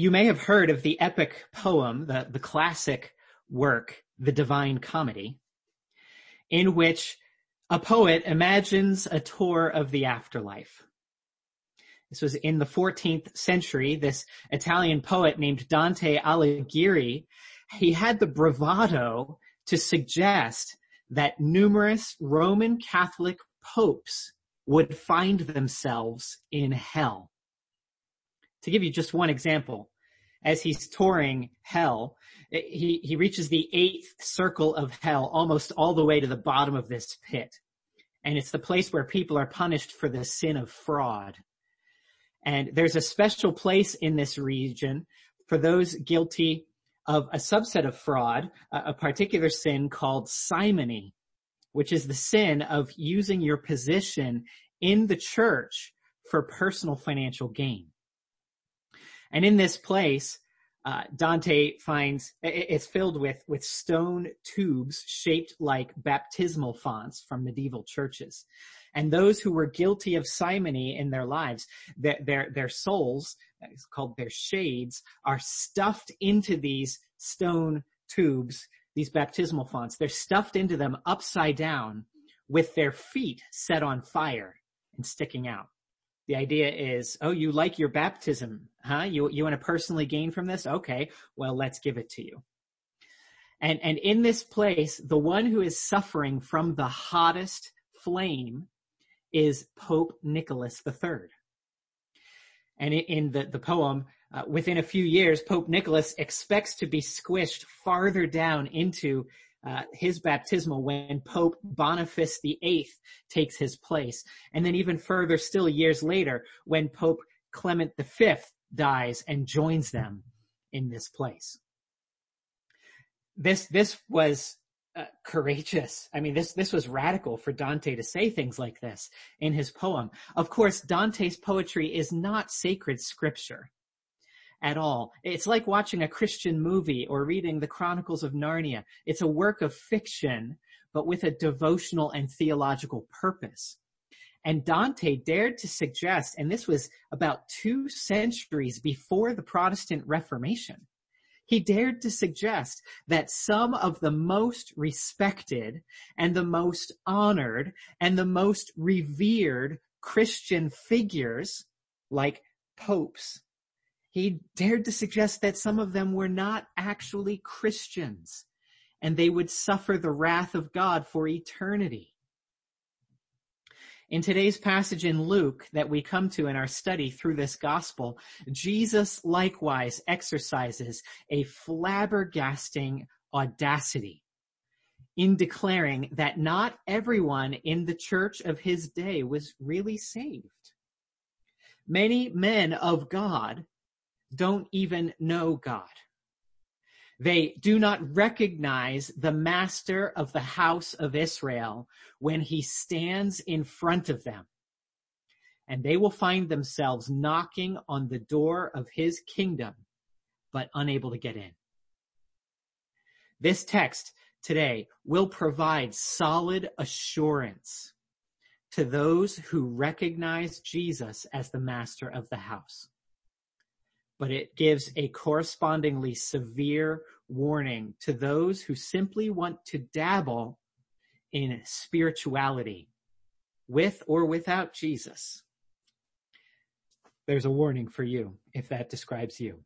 you may have heard of the epic poem, the, the classic work, The Divine Comedy, in which a poet imagines a tour of the afterlife. This was in the 14th century. This Italian poet named Dante Alighieri, he had the bravado to suggest that numerous Roman Catholic popes would find themselves in hell. To give you just one example, as he's touring hell, he, he reaches the eighth circle of hell, almost all the way to the bottom of this pit. And it's the place where people are punished for the sin of fraud. And there's a special place in this region for those guilty of a subset of fraud, a particular sin called simony, which is the sin of using your position in the church for personal financial gain. And in this place, uh, Dante finds it's filled with with stone tubes shaped like baptismal fonts from medieval churches, and those who were guilty of simony in their lives, their their, their souls, it's called their shades, are stuffed into these stone tubes, these baptismal fonts. They're stuffed into them upside down, with their feet set on fire and sticking out. The idea is, oh, you like your baptism, huh? You, you want to personally gain from this? Okay, well, let's give it to you. And, and in this place, the one who is suffering from the hottest flame is Pope Nicholas III. And in the, the poem, uh, within a few years, Pope Nicholas expects to be squished farther down into uh, his baptismal when Pope Boniface VIII takes his place. And then even further still years later when Pope Clement V dies and joins them in this place. This, this was uh, courageous. I mean, this, this was radical for Dante to say things like this in his poem. Of course, Dante's poetry is not sacred scripture at all. It's like watching a Christian movie or reading the Chronicles of Narnia. It's a work of fiction, but with a devotional and theological purpose. And Dante dared to suggest, and this was about two centuries before the Protestant Reformation, he dared to suggest that some of the most respected and the most honored and the most revered Christian figures, like popes, he dared to suggest that some of them were not actually Christians and they would suffer the wrath of God for eternity. In today's passage in Luke that we come to in our study through this gospel, Jesus likewise exercises a flabbergasting audacity in declaring that not everyone in the church of his day was really saved. Many men of God don't even know God. They do not recognize the master of the house of Israel when he stands in front of them. And they will find themselves knocking on the door of his kingdom, but unable to get in. This text today will provide solid assurance to those who recognize Jesus as the master of the house but it gives a correspondingly severe warning to those who simply want to dabble in spirituality with or without Jesus. There's a warning for you if that describes you.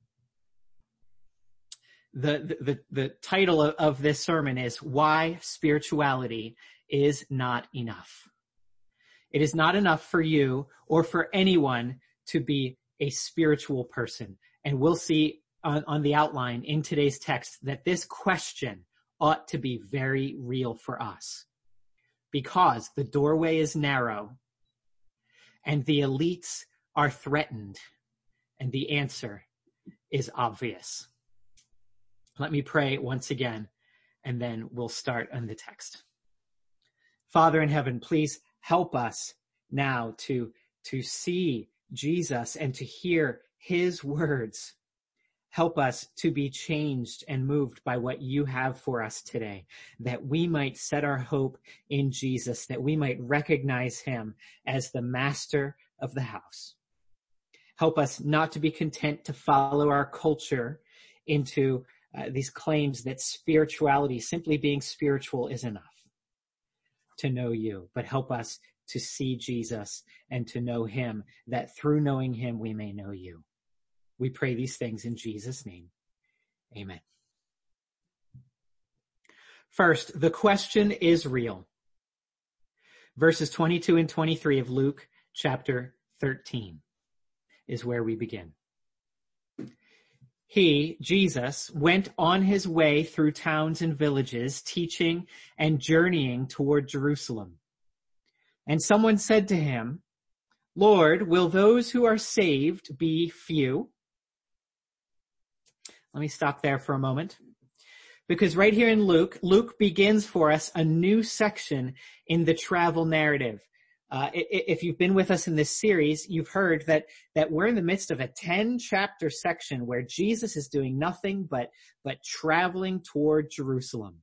The, the, the, title of, this sermon is Why Spirituality is Not Enough. It is not enough for you or for anyone to be a spiritual person. And we'll see on, on, the outline in today's text that this question ought to be very real for us because the doorway is narrow and the elites are threatened and the answer is obvious. Let me pray once again and then we'll start on the text. Father in heaven, please help us now to, to see Jesus and to hear his words. Help us to be changed and moved by what you have for us today, that we might set our hope in Jesus, that we might recognize him as the master of the house. Help us not to be content to follow our culture into uh, these claims that spirituality, simply being spiritual is enough to know you, but help us to see Jesus and to know him, that through knowing him we may know you. We pray these things in Jesus' name. Amen. First, the question is real. Verses 22 and 23 of Luke chapter 13 is where we begin. He, Jesus, went on his way through towns and villages, teaching and journeying toward Jerusalem. And someone said to him, Lord, will those who are saved be few? Let me stop there for a moment. Because right here in Luke, Luke begins for us a new section in the travel narrative. Uh, if you've been with us in this series, you've heard that that we're in the midst of a ten chapter section where Jesus is doing nothing but but traveling toward Jerusalem.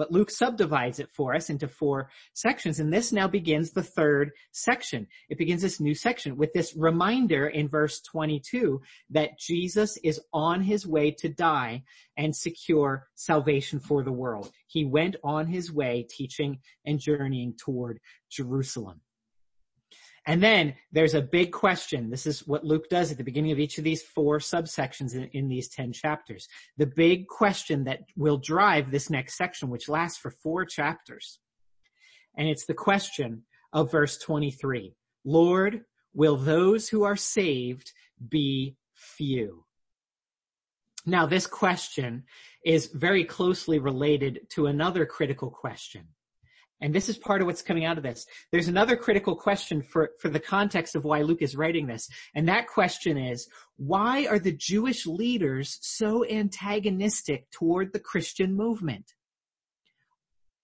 But Luke subdivides it for us into four sections, and this now begins the third section. It begins this new section with this reminder in verse 22 that Jesus is on his way to die and secure salvation for the world. He went on his way teaching and journeying toward Jerusalem. And then there's a big question. This is what Luke does at the beginning of each of these four subsections in, in, these 10 chapters. The big question that will drive this next section, which lasts for four chapters. And it's the question of verse 23. Lord, will those who are saved be few? Now this question is very closely related to another critical question. And this is part of what's coming out of this. There's another critical question for, for the context of why Luke is writing this. And that question is, why are the Jewish leaders so antagonistic toward the Christian movement?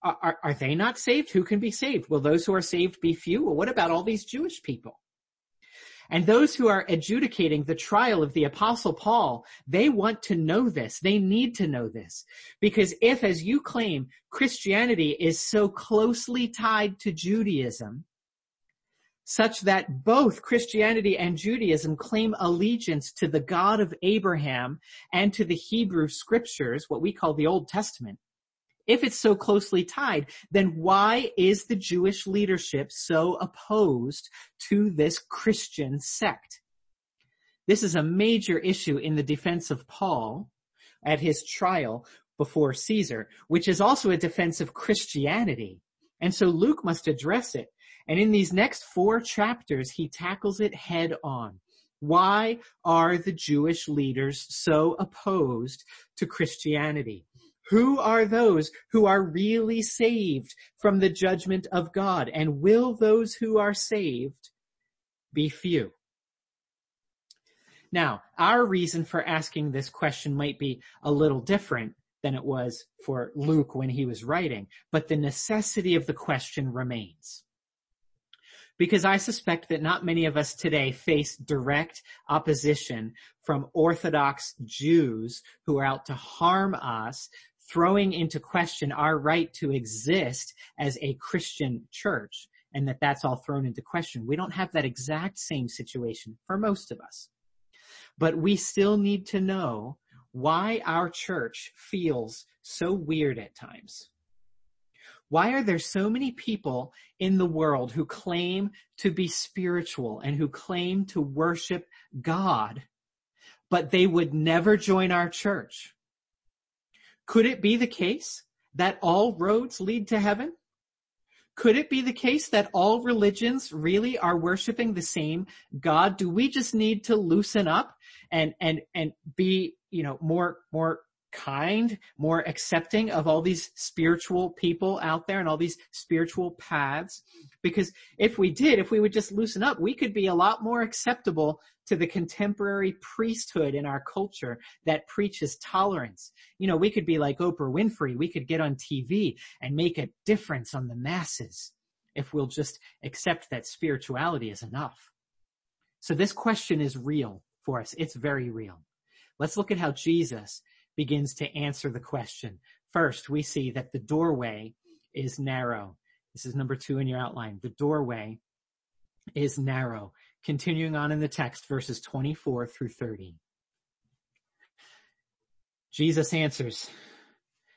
Are, are, are they not saved? Who can be saved? Will those who are saved be few? Well, what about all these Jewish people? And those who are adjudicating the trial of the apostle Paul, they want to know this. They need to know this. Because if, as you claim, Christianity is so closely tied to Judaism, such that both Christianity and Judaism claim allegiance to the God of Abraham and to the Hebrew scriptures, what we call the Old Testament, if it's so closely tied, then why is the Jewish leadership so opposed to this Christian sect? This is a major issue in the defense of Paul at his trial before Caesar, which is also a defense of Christianity. And so Luke must address it. And in these next four chapters, he tackles it head on. Why are the Jewish leaders so opposed to Christianity? Who are those who are really saved from the judgment of God? And will those who are saved be few? Now, our reason for asking this question might be a little different than it was for Luke when he was writing, but the necessity of the question remains because I suspect that not many of us today face direct opposition from Orthodox Jews who are out to harm us throwing into question our right to exist as a Christian church and that that's all thrown into question. We don't have that exact same situation for most of us. But we still need to know why our church feels so weird at times. Why are there so many people in the world who claim to be spiritual and who claim to worship God, but they would never join our church? Could it be the case that all roads lead to heaven? Could it be the case that all religions really are worshiping the same God? Do we just need to loosen up and, and, and be, you know, more, more kind, more accepting of all these spiritual people out there and all these spiritual paths. Because if we did, if we would just loosen up, we could be a lot more acceptable to the contemporary priesthood in our culture that preaches tolerance. You know, we could be like Oprah Winfrey. We could get on TV and make a difference on the masses if we'll just accept that spirituality is enough. So this question is real for us. It's very real. Let's look at how Jesus begins to answer the question. First, we see that the doorway is narrow. This is number two in your outline. The doorway is narrow. Continuing on in the text, verses 24 through 30. Jesus answers,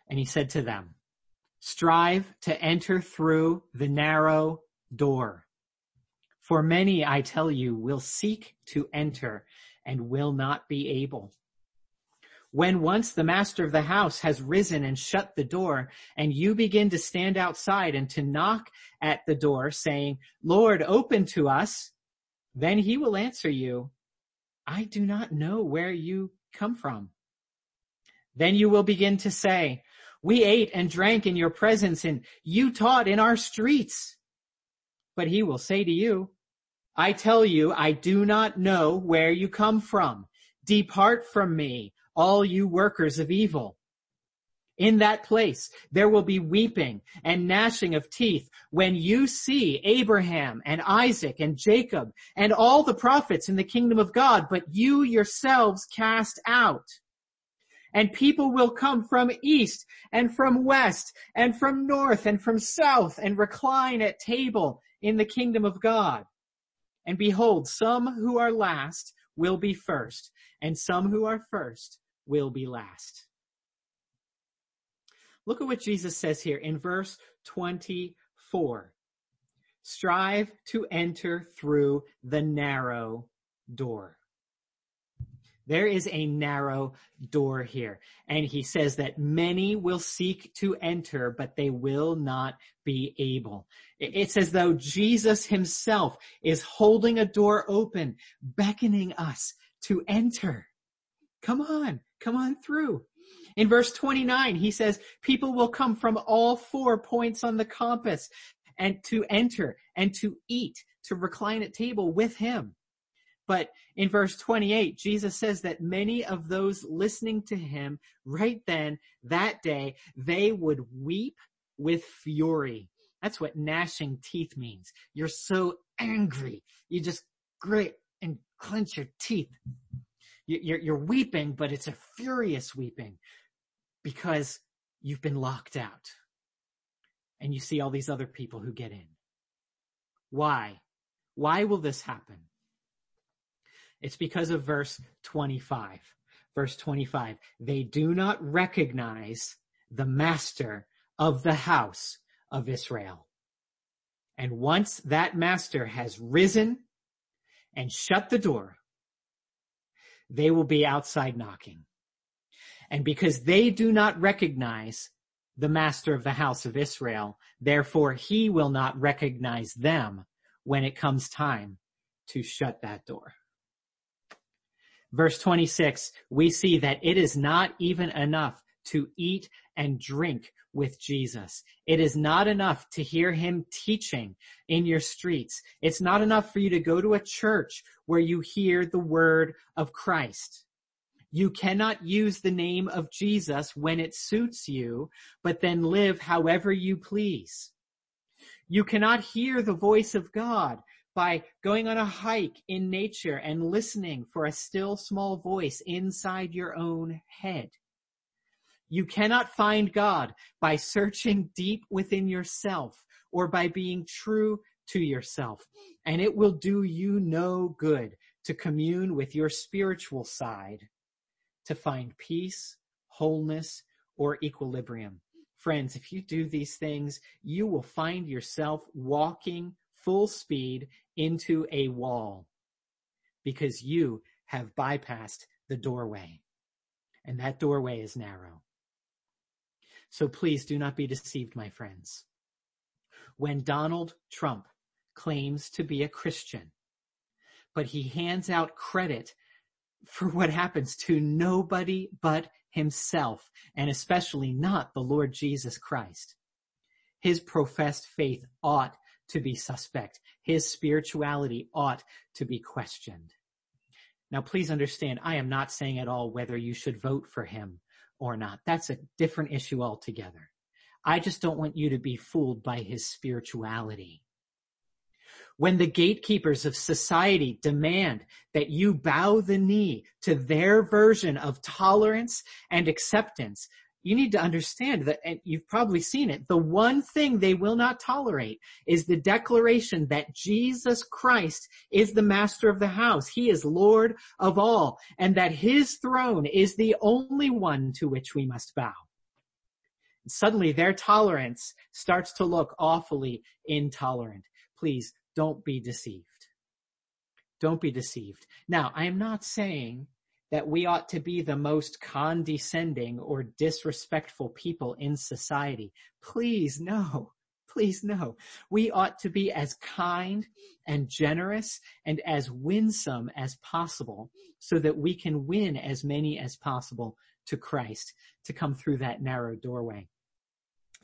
and he said to them, strive to enter through the narrow door. For many, I tell you, will seek to enter and will not be able. When once the master of the house has risen and shut the door, and you begin to stand outside and to knock at the door saying, Lord, open to us, then he will answer you, I do not know where you come from. Then you will begin to say, we ate and drank in your presence and you taught in our streets. But he will say to you, I tell you, I do not know where you come from. Depart from me, all you workers of evil. In that place, there will be weeping and gnashing of teeth when you see Abraham and Isaac and Jacob and all the prophets in the kingdom of God, but you yourselves cast out. And people will come from east and from west and from north and from south and recline at table in the kingdom of God. And behold, some who are last will be first and some who are first will be last. Look at what Jesus says here in verse 24. Strive to enter through the narrow door. There is a narrow door here. And he says that many will seek to enter, but they will not be able. It's as though Jesus himself is holding a door open, beckoning us to enter. Come on, come on through. In verse 29, he says, people will come from all four points on the compass and to enter and to eat, to recline at table with him. But in verse 28, Jesus says that many of those listening to him right then, that day, they would weep with fury. That's what gnashing teeth means. You're so angry. You just grit and clench your teeth. You're, you're weeping, but it's a furious weeping because you've been locked out. And you see all these other people who get in. Why? Why will this happen? It's because of verse 25. Verse 25. They do not recognize the master of the house of Israel. And once that master has risen and shut the door, they will be outside knocking. And because they do not recognize the master of the house of Israel, therefore he will not recognize them when it comes time to shut that door. Verse 26, we see that it is not even enough to eat and drink with Jesus. It is not enough to hear him teaching in your streets. It's not enough for you to go to a church where you hear the word of Christ. You cannot use the name of Jesus when it suits you, but then live however you please. You cannot hear the voice of God by going on a hike in nature and listening for a still small voice inside your own head. You cannot find God by searching deep within yourself or by being true to yourself. And it will do you no good to commune with your spiritual side to find peace, wholeness, or equilibrium. Friends, if you do these things, you will find yourself walking full speed into a wall because you have bypassed the doorway and that doorway is narrow. So please do not be deceived, my friends. When Donald Trump claims to be a Christian, but he hands out credit for what happens to nobody but himself, and especially not the Lord Jesus Christ. His professed faith ought to be suspect. His spirituality ought to be questioned. Now please understand, I am not saying at all whether you should vote for him or not. That's a different issue altogether. I just don't want you to be fooled by his spirituality. When the gatekeepers of society demand that you bow the knee to their version of tolerance and acceptance, you need to understand that, and you've probably seen it, the one thing they will not tolerate is the declaration that Jesus Christ is the master of the house. He is Lord of all, and that his throne is the only one to which we must bow. Suddenly their tolerance starts to look awfully intolerant. Please don't be deceived. Don't be deceived. Now, I am not saying that we ought to be the most condescending or disrespectful people in society. Please no. Please no. We ought to be as kind and generous and as winsome as possible so that we can win as many as possible to Christ to come through that narrow doorway.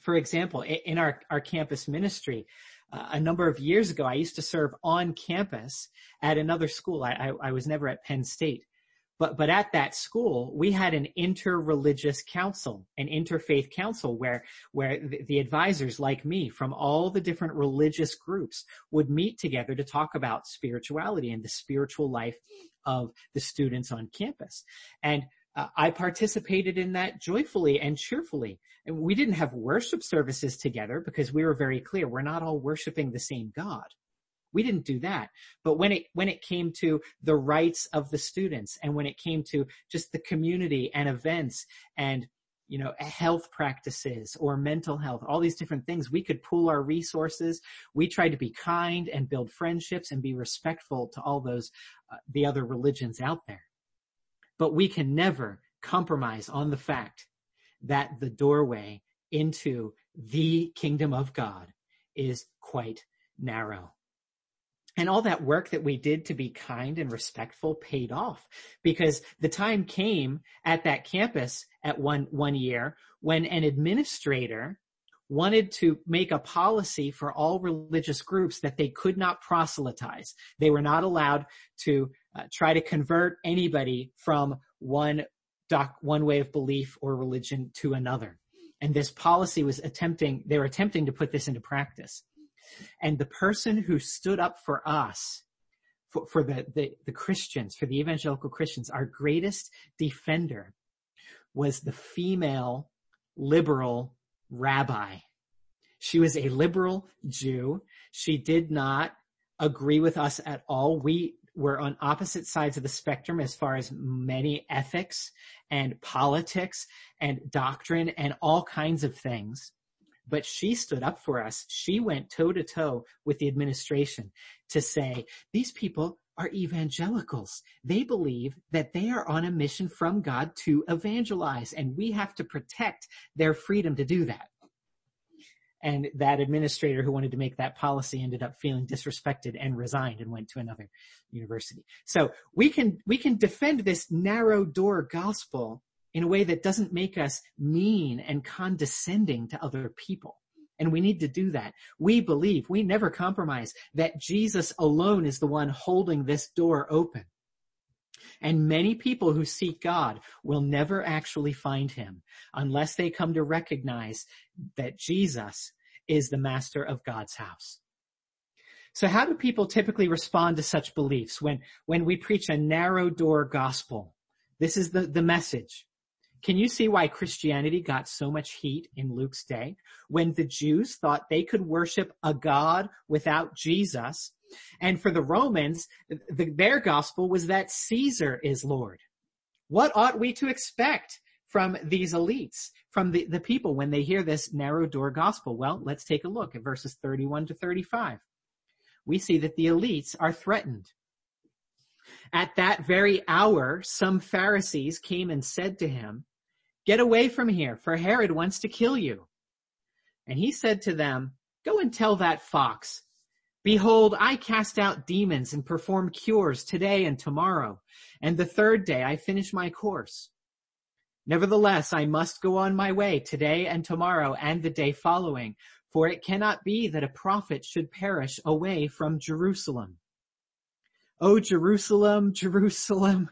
For example, in our, our campus ministry, uh, a number of years ago, I used to serve on campus at another school. I, I, I was never at Penn State. But, but at that school, we had an interreligious council, an interfaith council where, where the, advisors like me from all the different religious groups would meet together to talk about spirituality and the spiritual life of the students on campus. And uh, I participated in that joyfully and cheerfully. And we didn't have worship services together because we were very clear. We're not all worshiping the same God. We didn't do that. But when it, when it came to the rights of the students and when it came to just the community and events and you know, health practices or mental health, all these different things. We could pool our resources. We tried to be kind and build friendships and be respectful to all those, uh, the other religions out there. But we can never compromise on the fact that the doorway into the kingdom of God is quite narrow. And all that work that we did to be kind and respectful paid off because the time came at that campus at one, one year when an administrator wanted to make a policy for all religious groups that they could not proselytize. They were not allowed to uh, try to convert anybody from one doc, one way of belief or religion to another. And this policy was attempting, they were attempting to put this into practice. And the person who stood up for us, for, for the, the, the Christians, for the evangelical Christians, our greatest defender was the female liberal rabbi. She was a liberal Jew. She did not agree with us at all. We were on opposite sides of the spectrum as far as many ethics and politics and doctrine and all kinds of things but she stood up for us. She went toe to toe with the administration to say, these people are evangelicals. They believe that they are on a mission from God to evangelize and we have to protect their freedom to do that. And that administrator who wanted to make that policy ended up feeling disrespected and resigned and went to another university. So we can, we can defend this narrow door gospel in a way that doesn't make us mean and condescending to other people. And we need to do that. We believe, we never compromise that Jesus alone is the one holding this door open. And many people who seek God will never actually find him unless they come to recognize that Jesus is the master of God's house. So how do people typically respond to such beliefs when, when we preach a narrow door gospel? This is the, the message. Can you see why Christianity got so much heat in Luke's day? When the Jews thought they could worship a God without Jesus, and for the Romans, the, their gospel was that Caesar is Lord. What ought we to expect from these elites, from the, the people when they hear this narrow door gospel? Well, let's take a look at verses 31 to 35. We see that the elites are threatened. At that very hour, some Pharisees came and said to him, Get away from here, for Herod wants to kill you. And he said to them, Go and tell that fox, Behold, I cast out demons and perform cures today and tomorrow, and the third day I finish my course. Nevertheless, I must go on my way today and tomorrow and the day following, for it cannot be that a prophet should perish away from Jerusalem. O Jerusalem, Jerusalem,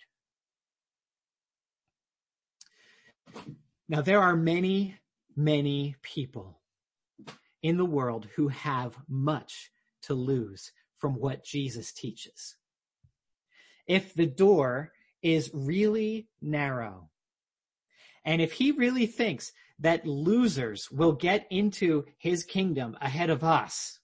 Now there are many, many people in the world who have much to lose from what Jesus teaches. If the door is really narrow, and if he really thinks that losers will get into his kingdom ahead of us,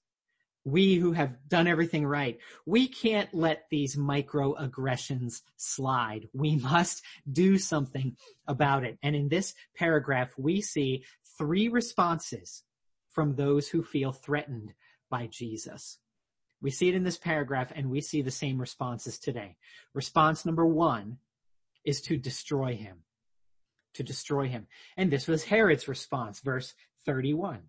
we who have done everything right, we can't let these microaggressions slide. We must do something about it. And in this paragraph, we see three responses from those who feel threatened by Jesus. We see it in this paragraph and we see the same responses today. Response number one is to destroy him to destroy him. And this was Herod's response, verse 31.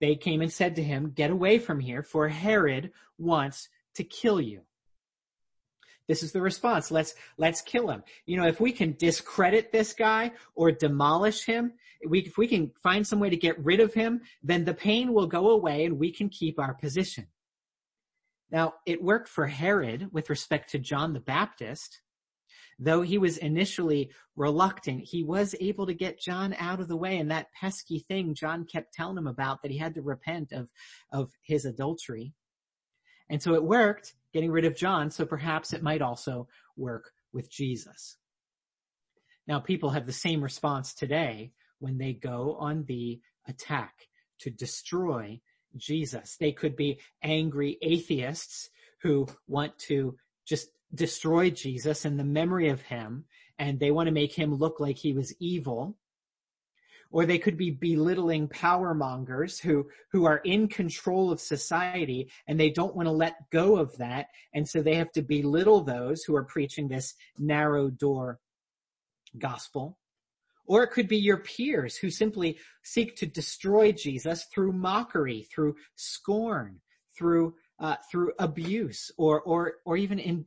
They came and said to him, get away from here, for Herod wants to kill you. This is the response. Let's, let's kill him. You know, if we can discredit this guy or demolish him, we, if we can find some way to get rid of him, then the pain will go away and we can keep our position. Now, it worked for Herod with respect to John the Baptist. Though he was initially reluctant, he was able to get John out of the way and that pesky thing John kept telling him about that he had to repent of, of his adultery. And so it worked getting rid of John, so perhaps it might also work with Jesus. Now people have the same response today when they go on the attack to destroy Jesus. They could be angry atheists who want to just destroyed Jesus and the memory of him and they want to make him look like he was evil. Or they could be belittling power mongers who, who are in control of society and they don't want to let go of that. And so they have to belittle those who are preaching this narrow door gospel. Or it could be your peers who simply seek to destroy Jesus through mockery, through scorn, through uh, through abuse, or or or even in,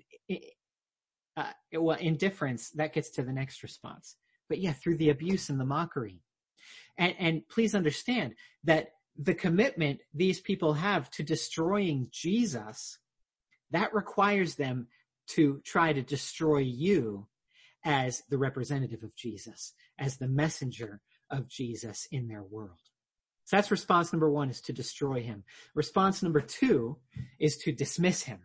uh, well, indifference, that gets to the next response. But yeah, through the abuse and the mockery. And, and please understand that the commitment these people have to destroying Jesus, that requires them to try to destroy you as the representative of Jesus, as the messenger of Jesus in their world. So that's response number one is to destroy him. Response number two is to dismiss him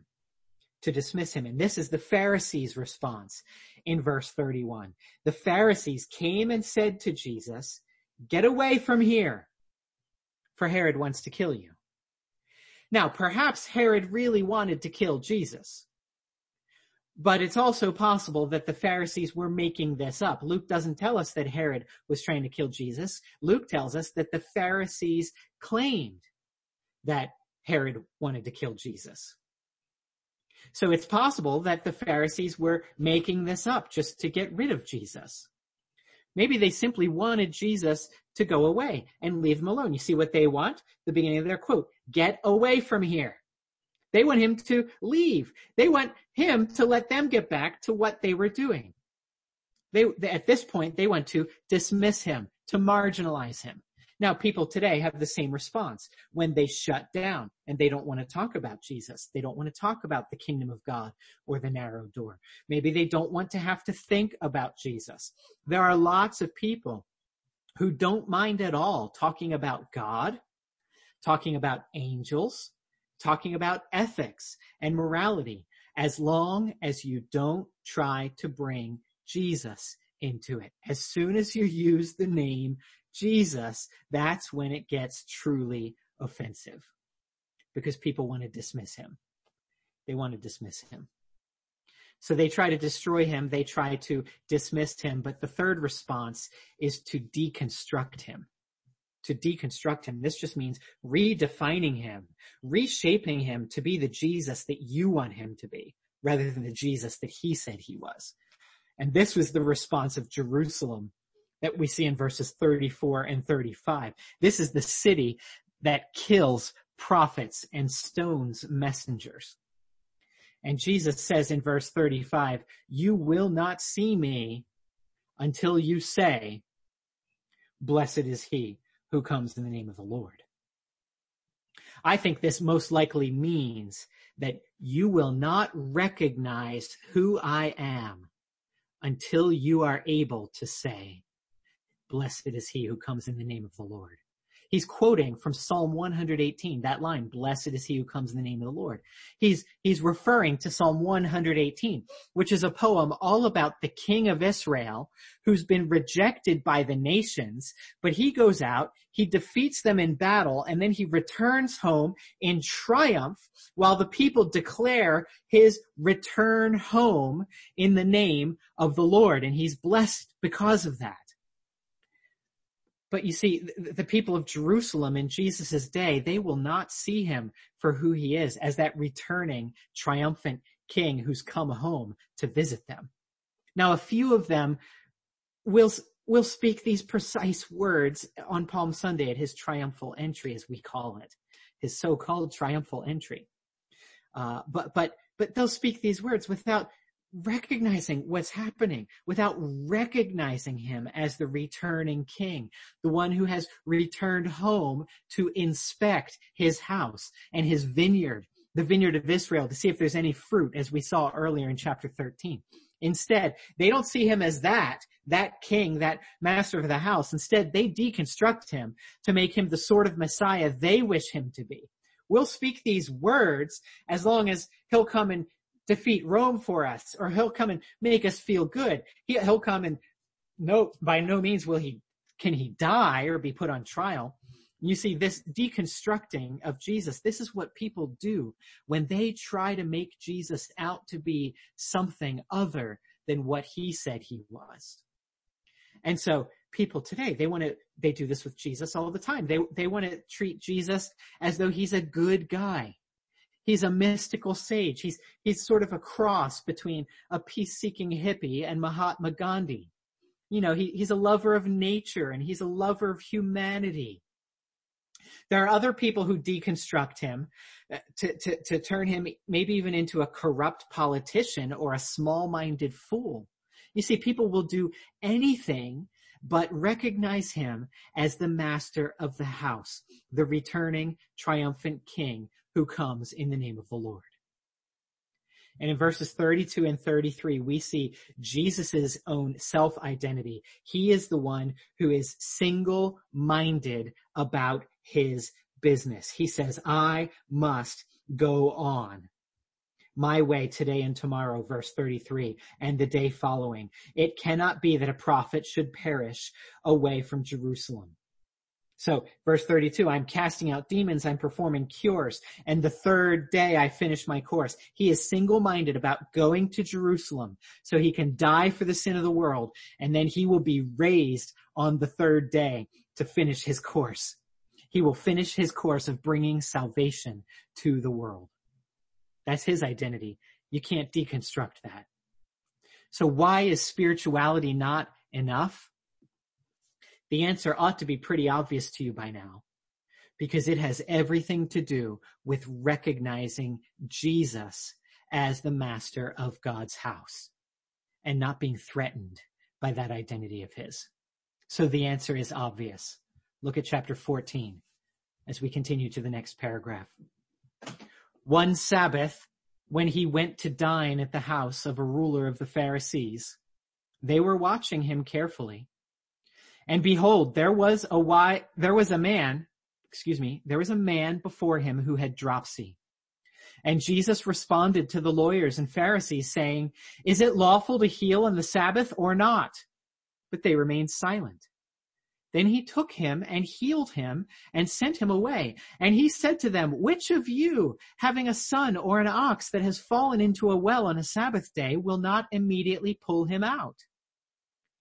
to dismiss him. And this is the Pharisees' response in verse 31. The Pharisees came and said to Jesus, get away from here, for Herod wants to kill you. Now, perhaps Herod really wanted to kill Jesus. But it's also possible that the Pharisees were making this up. Luke doesn't tell us that Herod was trying to kill Jesus. Luke tells us that the Pharisees claimed that Herod wanted to kill Jesus. So it's possible that the Pharisees were making this up just to get rid of Jesus. Maybe they simply wanted Jesus to go away and leave him alone. You see what they want? The beginning of their quote, get away from here. They want him to leave. They want him to let them get back to what they were doing. They, at this point, they want to dismiss him, to marginalize him. Now people today have the same response when they shut down and they don't want to talk about Jesus. They don't want to talk about the kingdom of God or the narrow door. Maybe they don't want to have to think about Jesus. There are lots of people who don't mind at all talking about God, talking about angels, talking about ethics and morality, as long as you don't try to bring Jesus into it. As soon as you use the name Jesus, that's when it gets truly offensive because people want to dismiss him. They want to dismiss him. So they try to destroy him. They try to dismiss him. But the third response is to deconstruct him. To deconstruct him. This just means redefining him, reshaping him to be the Jesus that you want him to be rather than the Jesus that he said he was. And this was the response of Jerusalem that we see in verses 34 and 35. This is the city that kills prophets and stones messengers. And Jesus says in verse 35, you will not see me until you say, blessed is he who comes in the name of the Lord. I think this most likely means that you will not recognize who I am until you are able to say, blessed is he who comes in the name of the Lord. He's quoting from Psalm 118, that line, blessed is he who comes in the name of the Lord. He's, he's referring to Psalm 118, which is a poem all about the king of Israel who's been rejected by the nations, but he goes out, he defeats them in battle, and then he returns home in triumph while the people declare his return home in the name of the Lord. And he's blessed because of that. But you see, the people of Jerusalem in Jesus' day, they will not see him for who he is as that returning triumphant king who's come home to visit them. Now, a few of them will, will speak these precise words on Palm Sunday at his triumphal entry, as we call it, his so-called triumphal entry. Uh, but, but, but they'll speak these words without recognizing what's happening without recognizing him as the returning king, the one who has returned home to inspect his house and his vineyard, the vineyard of Israel to see if there's any fruit as we saw earlier in chapter 13. Instead, they don't see him as that, that king, that master of the house. Instead, they deconstruct him to make him the sort of Messiah they wish him to be. We'll speak these words as long as he'll come and defeat Rome for us, or he'll come and make us feel good. He, will come and no, by no means will he, can he die or be put on trial. You see this deconstructing of Jesus. This is what people do when they try to make Jesus out to be something other than what he said he was. And so people today, they want to, they do this with Jesus all the time. They, they want to treat Jesus as though he's a good guy. He's a mystical sage. He's, he's sort of a cross between a peace-seeking hippie and Mahatma Gandhi. You know, he, he's a lover of nature and he's a lover of humanity. There are other people who deconstruct him uh, to, to, to turn him maybe even into a corrupt politician or a small-minded fool. You see, people will do anything but recognize him as the master of the house, the returning triumphant king who comes in the name of the Lord. And in verses 32 and 33, we see Jesus' own self-identity. He is the one who is single-minded about his business. He says, I must go on my way today and tomorrow, verse 33, and the day following. It cannot be that a prophet should perish away from Jerusalem. So verse 32, I'm casting out demons, I'm performing cures, and the third day I finish my course. He is single-minded about going to Jerusalem so he can die for the sin of the world, and then he will be raised on the third day to finish his course. He will finish his course of bringing salvation to the world. That's his identity. You can't deconstruct that. So why is spirituality not enough? The answer ought to be pretty obvious to you by now because it has everything to do with recognizing Jesus as the master of God's house and not being threatened by that identity of his. So the answer is obvious. Look at chapter 14 as we continue to the next paragraph. One Sabbath, when he went to dine at the house of a ruler of the Pharisees, they were watching him carefully and behold, there was a why, there was a man, excuse me, there was a man before him who had dropsy. And Jesus responded to the lawyers and Pharisees saying, is it lawful to heal on the Sabbath or not? But they remained silent. Then he took him and healed him and sent him away. And he said to them, which of you, having a son or an ox that has fallen into a well on a Sabbath day, will not immediately pull him out?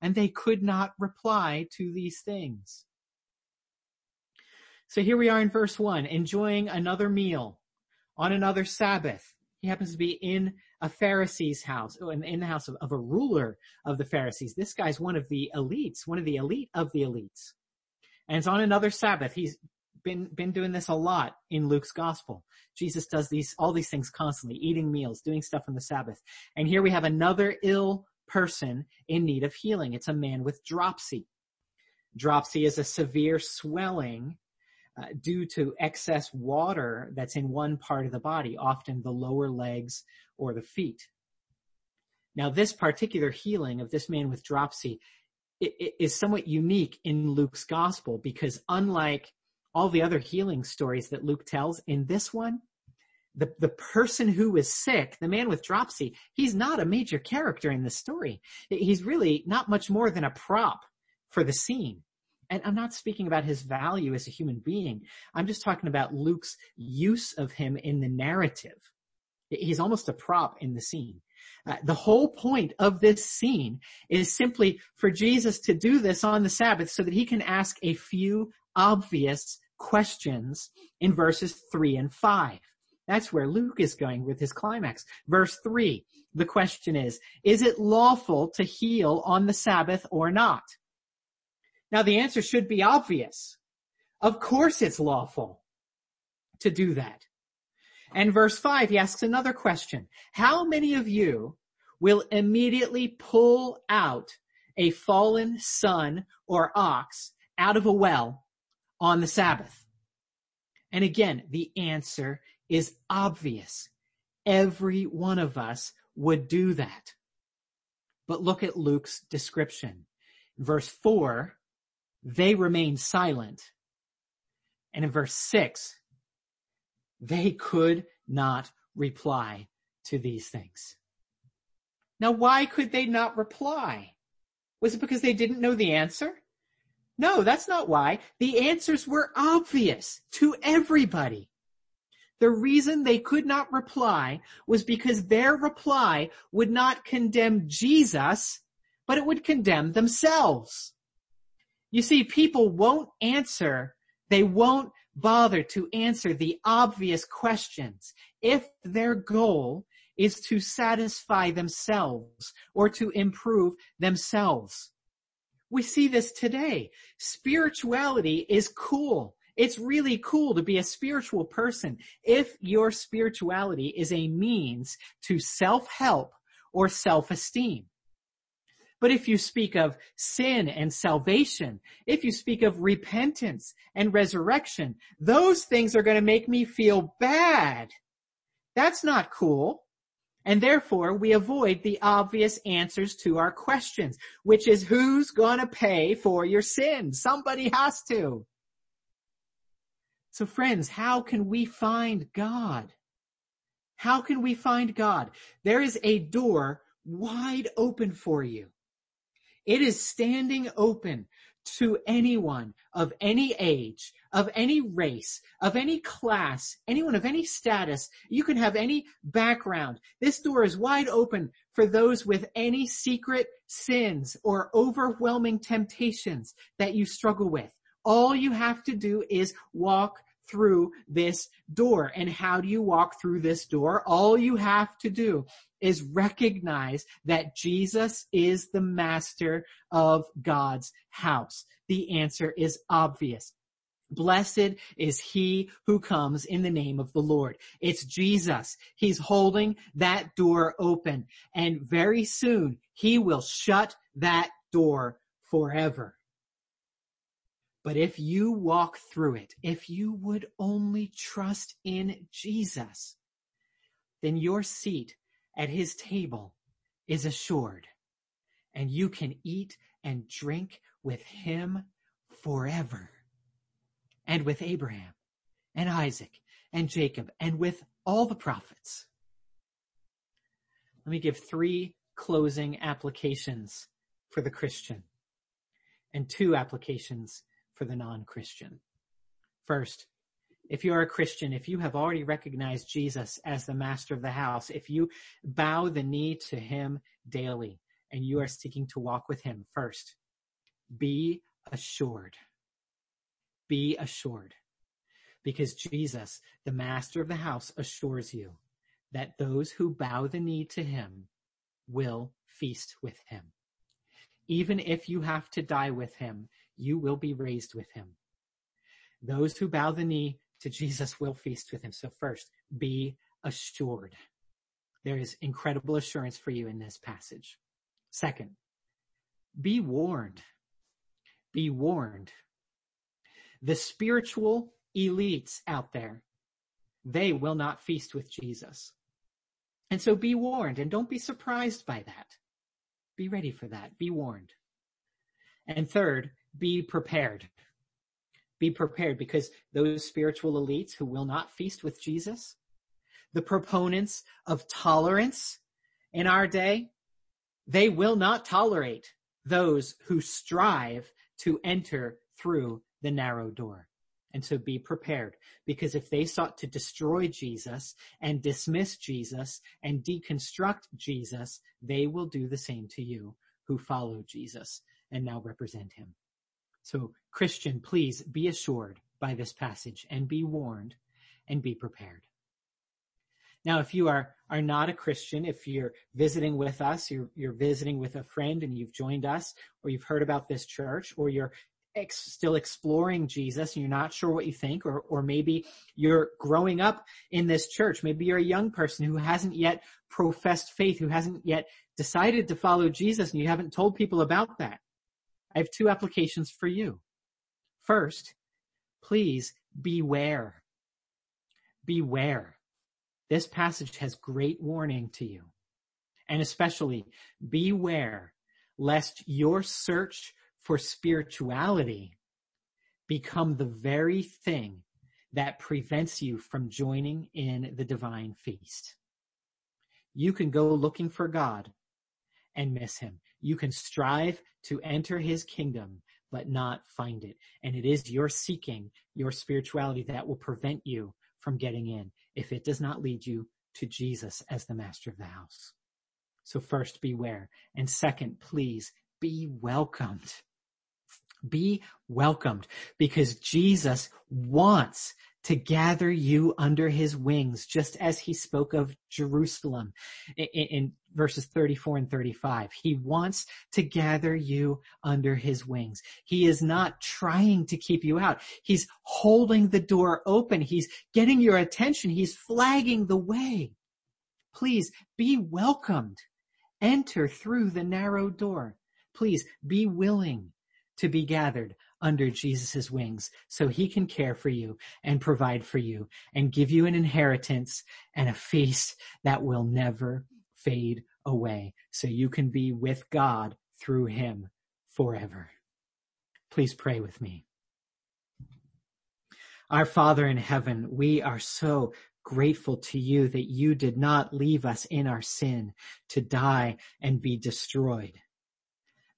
And they could not reply to these things. So here we are in verse one, enjoying another meal on another Sabbath. He happens to be in a Pharisee's house, oh, in the house of, of a ruler of the Pharisees. This guy's one of the elites, one of the elite of the elites. And it's on another Sabbath. He's been, been doing this a lot in Luke's gospel. Jesus does these, all these things constantly, eating meals, doing stuff on the Sabbath. And here we have another ill person in need of healing. It's a man with dropsy. Dropsy is a severe swelling uh, due to excess water that's in one part of the body, often the lower legs or the feet. Now this particular healing of this man with dropsy is somewhat unique in Luke's gospel because unlike all the other healing stories that Luke tells, in this one, the, the person who is sick, the man with dropsy, he's not a major character in the story. He's really not much more than a prop for the scene. And I'm not speaking about his value as a human being. I'm just talking about Luke's use of him in the narrative. He's almost a prop in the scene. Uh, the whole point of this scene is simply for Jesus to do this on the Sabbath so that he can ask a few obvious questions in verses three and five. That's where Luke is going with his climax. Verse three, the question is, is it lawful to heal on the Sabbath or not? Now the answer should be obvious. Of course it's lawful to do that. And verse five, he asks another question. How many of you will immediately pull out a fallen son or ox out of a well on the Sabbath? And again, the answer is obvious. Every one of us would do that. But look at Luke's description. Verse four, they remained silent. And in verse six, they could not reply to these things. Now why could they not reply? Was it because they didn't know the answer? No, that's not why. The answers were obvious to everybody. The reason they could not reply was because their reply would not condemn Jesus, but it would condemn themselves. You see, people won't answer, they won't bother to answer the obvious questions if their goal is to satisfy themselves or to improve themselves. We see this today. Spirituality is cool. It's really cool to be a spiritual person if your spirituality is a means to self-help or self-esteem. But if you speak of sin and salvation, if you speak of repentance and resurrection, those things are going to make me feel bad. That's not cool. And therefore we avoid the obvious answers to our questions, which is who's going to pay for your sin? Somebody has to. So friends, how can we find God? How can we find God? There is a door wide open for you. It is standing open to anyone of any age, of any race, of any class, anyone of any status. You can have any background. This door is wide open for those with any secret sins or overwhelming temptations that you struggle with. All you have to do is walk through this door. And how do you walk through this door? All you have to do is recognize that Jesus is the master of God's house. The answer is obvious. Blessed is he who comes in the name of the Lord. It's Jesus. He's holding that door open and very soon he will shut that door forever. But if you walk through it, if you would only trust in Jesus, then your seat at his table is assured and you can eat and drink with him forever and with Abraham and Isaac and Jacob and with all the prophets. Let me give three closing applications for the Christian and two applications for the non-Christian. First, if you are a Christian, if you have already recognized Jesus as the master of the house, if you bow the knee to him daily and you are seeking to walk with him first, be assured. Be assured. Because Jesus, the master of the house, assures you that those who bow the knee to him will feast with him. Even if you have to die with him, you will be raised with him. Those who bow the knee to Jesus will feast with him. So first, be assured. There is incredible assurance for you in this passage. Second, be warned. be warned. The spiritual elites out there, they will not feast with Jesus. And so be warned and don't be surprised by that. Be ready for that. Be warned. And third, be prepared. Be prepared because those spiritual elites who will not feast with Jesus, the proponents of tolerance in our day, they will not tolerate those who strive to enter through the narrow door. And so be prepared because if they sought to destroy Jesus and dismiss Jesus and deconstruct Jesus, they will do the same to you who follow Jesus and now represent him. So Christian, please be assured by this passage and be warned and be prepared. Now, if you are, are not a Christian, if you're visiting with us, you're, you're visiting with a friend and you've joined us, or you've heard about this church, or you're ex- still exploring Jesus and you're not sure what you think, or, or maybe you're growing up in this church. Maybe you're a young person who hasn't yet professed faith, who hasn't yet decided to follow Jesus and you haven't told people about that. I have two applications for you. First, please beware. Beware. This passage has great warning to you. And especially beware lest your search for spirituality become the very thing that prevents you from joining in the divine feast. You can go looking for God and miss him. You can strive to enter his kingdom, but not find it. And it is your seeking, your spirituality that will prevent you from getting in if it does not lead you to Jesus as the master of the house. So first, beware. And second, please be welcomed. Be welcomed because Jesus wants to gather you under his wings, just as he spoke of Jerusalem in, in, verses 34 and 35. He wants to gather you under his wings. He is not trying to keep you out. He's holding the door open. He's getting your attention. He's flagging the way. Please be welcomed. Enter through the narrow door. Please be willing to be gathered under Jesus' wings so he can care for you and provide for you and give you an inheritance and a feast that will never fade away so you can be with God through him forever. Please pray with me. Our Father in heaven, we are so grateful to you that you did not leave us in our sin to die and be destroyed,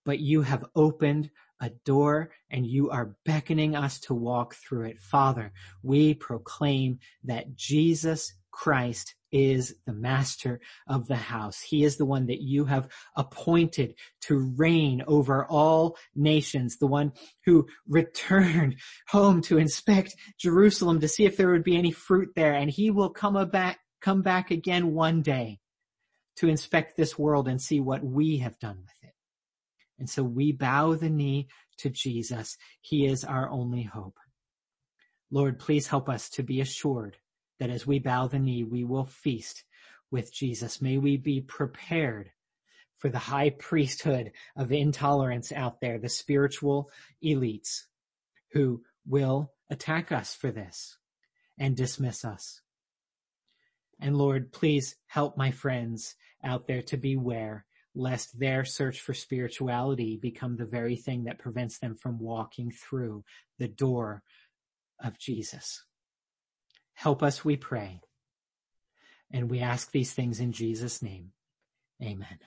but you have opened a door and you are beckoning us to walk through it. Father, we proclaim that Jesus Christ is the master of the house. He is the one that you have appointed to reign over all nations, the one who returned home to inspect Jerusalem to see if there would be any fruit there. And he will come back, come back again one day to inspect this world and see what we have done with it. And so we bow the knee to Jesus. He is our only hope. Lord, please help us to be assured that as we bow the knee, we will feast with Jesus. May we be prepared for the high priesthood of intolerance out there, the spiritual elites who will attack us for this and dismiss us. And Lord, please help my friends out there to beware lest their search for spirituality become the very thing that prevents them from walking through the door of Jesus. Help us, we pray. And we ask these things in Jesus' name. Amen.